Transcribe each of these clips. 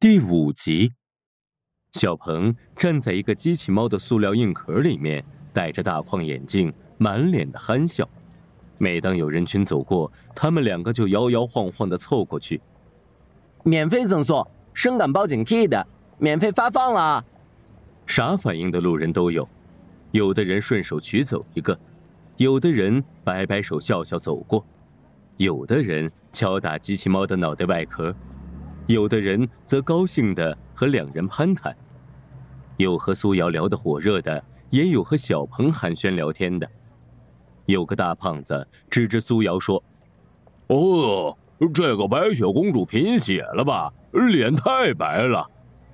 第五集，小鹏站在一个机器猫的塑料硬壳里面，戴着大框眼镜，满脸的憨笑。每当有人群走过，他们两个就摇摇晃晃的凑过去。免费赠送，深感报警惕的，免费发放了。啥反应的路人都有，有的人顺手取走一个，有的人摆摆手笑笑走过，有的人敲打机器猫的脑袋外壳。有的人则高兴的和两人攀谈，有和苏瑶聊得火热的，也有和小鹏寒暄聊天的。有个大胖子指着苏瑶说：“哦，这个白雪公主贫血了吧？脸太白了。”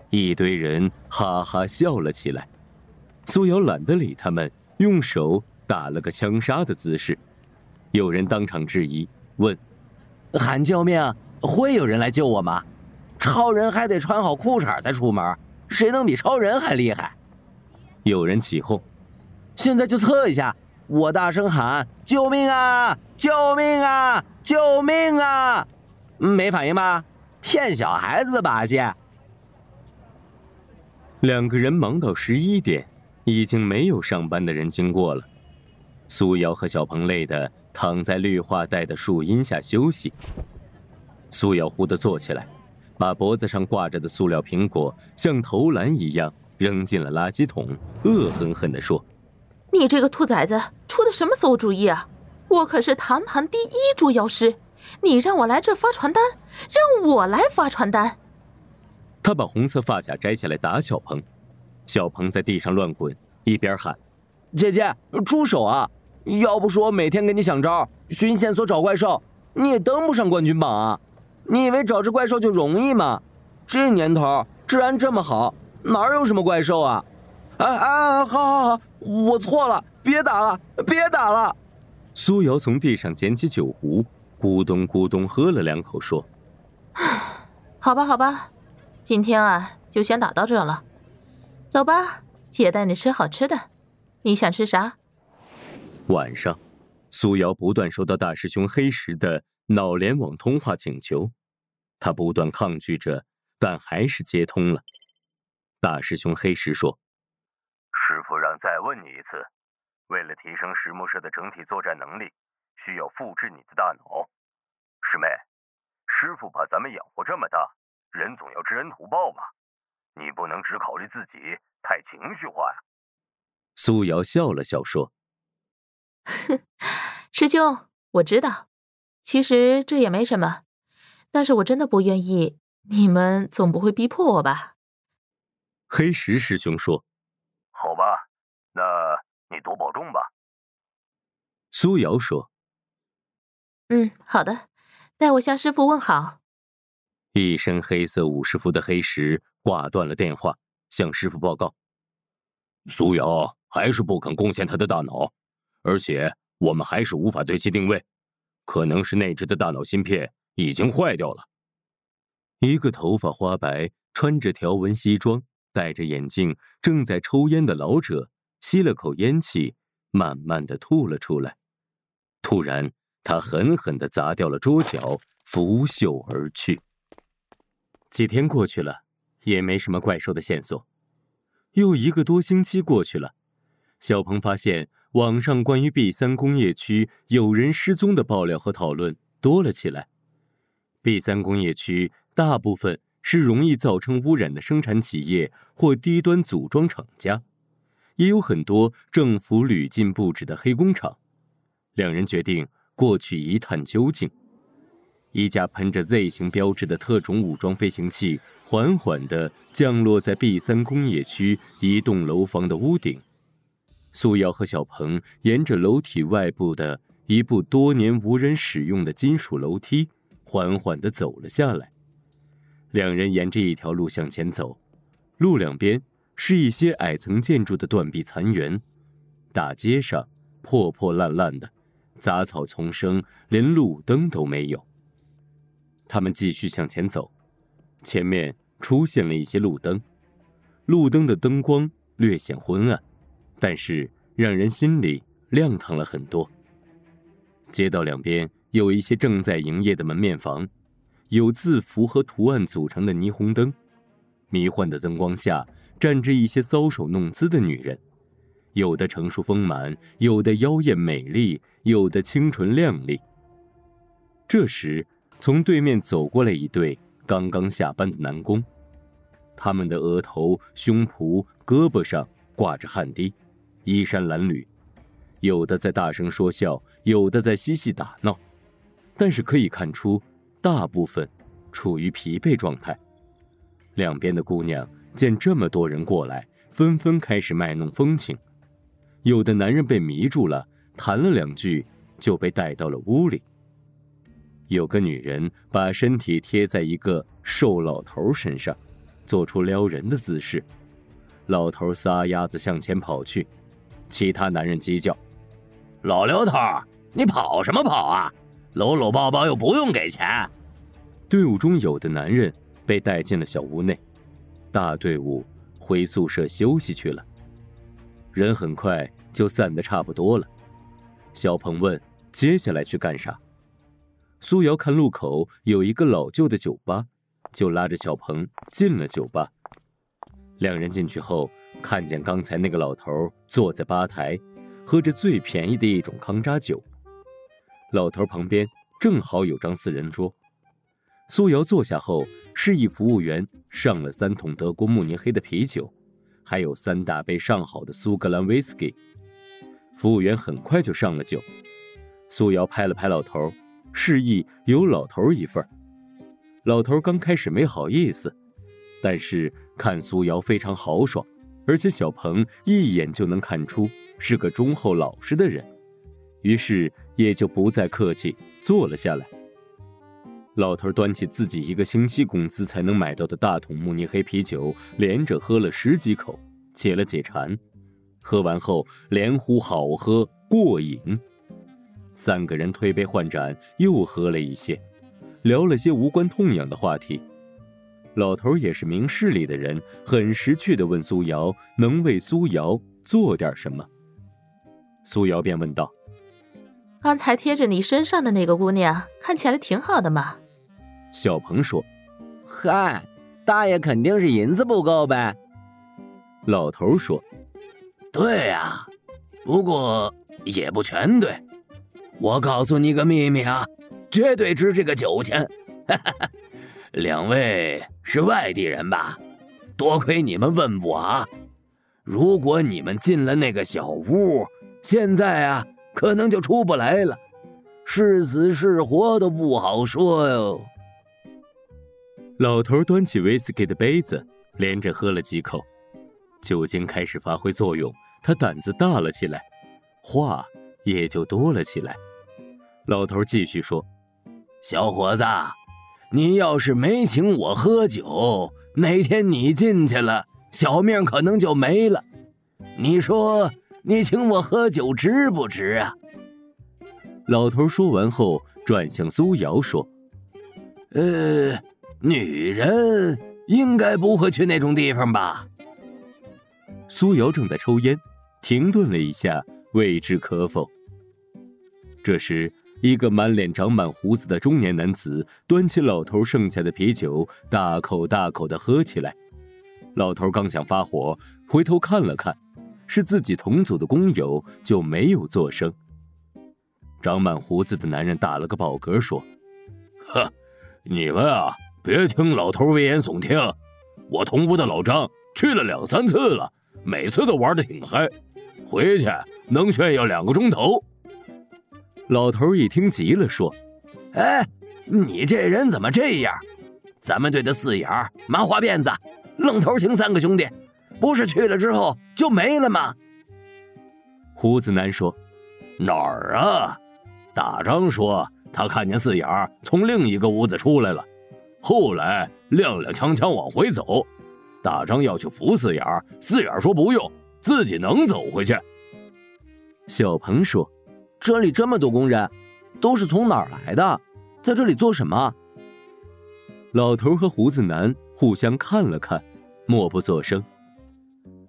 一堆人哈哈笑了起来。苏瑶懒得理他们，用手打了个枪杀的姿势。有人当场质疑，问：“喊救命，会有人来救我吗？”超人还得穿好裤衩再出门，谁能比超人还厉害？有人起哄，现在就测一下！我大声喊：“救命啊！救命啊！救命啊！”没反应吧？骗小孩子的把戏。两个人忙到十一点，已经没有上班的人经过了。苏瑶和小鹏累得躺在绿化带的树荫下休息。苏瑶忽地坐起来。把脖子上挂着的塑料苹果像投篮一样扔进了垃圾桶，恶狠狠地说：“你这个兔崽子，出的什么馊主意啊！我可是堂堂第一捉妖师，你让我来这发传单，让我来发传单！”他把红色发卡摘下来打小鹏，小鹏在地上乱滚，一边喊：“姐姐，住手啊！要不是我每天给你想招，寻线索找怪兽，你也登不上冠军榜啊！”你以为找只怪兽就容易吗？这年头治安这么好，哪有什么怪兽啊？啊啊！好好好，我错了，别打了，别打了。苏瑶从地上捡起酒壶，咕咚咕咚喝了两口，说：“ 好吧，好吧，今天啊，就先打到这了。走吧，姐带你吃好吃的。你想吃啥？”晚上，苏瑶不断收到大师兄黑石的。脑联网通话请求，他不断抗拒着，但还是接通了。大师兄黑石说：“师傅让再问你一次，为了提升石木社的整体作战能力，需要复制你的大脑。师妹，师傅把咱们养活这么大，人总要知恩图报吧？你不能只考虑自己，太情绪化呀。”苏瑶笑了笑说：“师兄，我知道。”其实这也没什么，但是我真的不愿意。你们总不会逼迫我吧？黑石师兄说：“好吧，那你多保重吧。”苏瑶说：“嗯，好的，代我向师傅问好。”一身黑色武士服的黑石挂断了电话，向师傅报告：“苏瑶还是不肯贡献他的大脑，而且我们还是无法对其定位。”可能是内置的大脑芯片已经坏掉了。一个头发花白、穿着条纹西装、戴着眼镜、正在抽烟的老者吸了口烟气，慢慢的吐了出来。突然，他狠狠的砸掉了桌角，拂袖而去。几天过去了，也没什么怪兽的线索。又一个多星期过去了，小鹏发现。网上关于 B 三工业区有人失踪的爆料和讨论多了起来。B 三工业区大部分是容易造成污染的生产企业或低端组装厂家，也有很多政府屡禁不止的黑工厂。两人决定过去一探究竟。一架喷着 Z 型标志的特种武装飞行器缓缓地降落在 B 三工业区一栋楼房的屋顶。苏瑶和小鹏沿着楼体外部的一部多年无人使用的金属楼梯，缓缓地走了下来。两人沿着一条路向前走，路两边是一些矮层建筑的断壁残垣，大街上破破烂烂的，杂草丛生，连路灯都没有。他们继续向前走，前面出现了一些路灯，路灯的灯光略显昏暗。但是让人心里亮堂了很多。街道两边有一些正在营业的门面房，有字符和图案组成的霓虹灯，迷幻的灯光下站着一些搔首弄姿的女人，有的成熟丰满，有的妖艳美丽，有的清纯靓丽。这时，从对面走过来一对刚刚下班的男工，他们的额头、胸脯、胳膊上挂着汗滴，衣衫褴褛，有的在大声说笑，有的在嬉戏打闹，但是可以看出，大部分处于疲惫状态。两边的姑娘见这么多人过来，纷纷开始卖弄风情，有的男人被迷住了，谈了两句就被带到了屋里。有个女人把身体贴在一个瘦老头身上，做出撩人的姿势。老头撒丫子向前跑去，其他男人鸡叫：“老刘头，你跑什么跑啊？搂搂抱抱又不用给钱。”队伍中有的男人被带进了小屋内，大队伍回宿舍休息去了。人很快就散得差不多了。小鹏问：“接下来去干啥？”苏瑶看路口有一个老旧的酒吧，就拉着小鹏进了酒吧。两人进去后，看见刚才那个老头坐在吧台，喝着最便宜的一种康扎酒。老头旁边正好有张四人桌。苏瑶坐下后，示意服务员上了三桶德国慕尼黑的啤酒，还有三大杯上好的苏格兰威士忌。服务员很快就上了酒。苏瑶拍了拍老头。示意有老头一份老头刚开始没好意思，但是看苏瑶非常豪爽，而且小鹏一眼就能看出是个忠厚老实的人，于是也就不再客气，坐了下来。老头端起自己一个星期工资才能买到的大桶慕尼黑啤酒，连着喝了十几口，解了解馋。喝完后连呼好喝过瘾。三个人推杯换盏，又喝了一些，聊了些无关痛痒的话题。老头也是明事理的人，很识趣的问苏瑶：“能为苏瑶做点什么？”苏瑶便问道：“刚才贴着你身上的那个姑娘，看起来挺好的嘛。”小鹏说：“嗨，大爷肯定是银子不够呗。”老头说：“对呀，不过也不全对。”我告诉你个秘密啊，绝对值这个酒钱。两位是外地人吧？多亏你们问我啊。如果你们进了那个小屋，现在啊可能就出不来了，是死是活都不好说哟。老头端起威士忌的杯子，连着喝了几口，酒精开始发挥作用，他胆子大了起来，话也就多了起来。老头继续说：“小伙子，你要是没请我喝酒，哪天你进去了，小命可能就没了。你说你请我喝酒值不值啊？”老头说完后，转向苏瑶说：“呃，女人应该不会去那种地方吧？”苏瑶正在抽烟，停顿了一下，未知可否。这时。一个满脸长满胡子的中年男子端起老头剩下的啤酒，大口大口地喝起来。老头刚想发火，回头看了看，是自己同组的工友，就没有作声。长满胡子的男人打了个饱嗝，说：“呵，你们啊，别听老头危言耸听。我同屋的老张去了两三次了，每次都玩得挺嗨，回去能炫耀两个钟头。”老头一听急了，说：“哎，你这人怎么这样？咱们队的四眼、麻花辫子、愣头青三个兄弟，不是去了之后就没了吗？”胡子男说：“哪儿啊？大张说他看见四眼从另一个屋子出来了，后来踉踉跄跄往回走。大张要去扶四眼，四眼说不用，自己能走回去。”小鹏说。这里这么多工人，都是从哪儿来的？在这里做什么？老头和胡子男互相看了看，默不作声。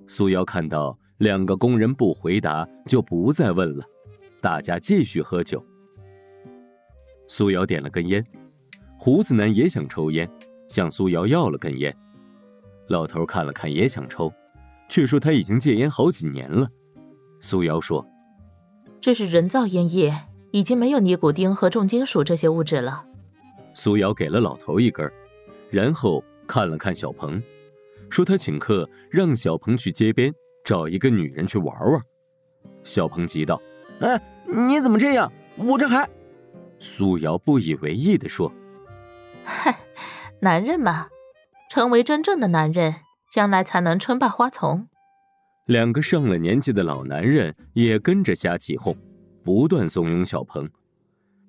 苏瑶看到两个工人不回答，就不再问了。大家继续喝酒。苏瑶点了根烟，胡子男也想抽烟，向苏瑶要了根烟。老头看了看，也想抽，却说他已经戒烟好几年了。苏瑶说：“这是人造烟叶，已经没有尼古丁和重金属这些物质了。”苏瑶给了老头一根，然后看了看小鹏，说他请客，让小鹏去街边找一个女人去玩玩。小鹏急道：“哎，你怎么这样？我这还……”苏瑶不以为意地说：“嗨，男人嘛。”成为真正的男人，将来才能称霸花丛。两个上了年纪的老男人也跟着瞎起哄，不断怂恿小鹏。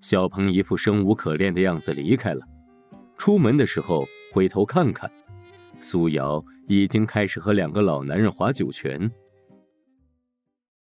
小鹏一副生无可恋的样子离开了。出门的时候回头看看，苏瑶已经开始和两个老男人划酒拳。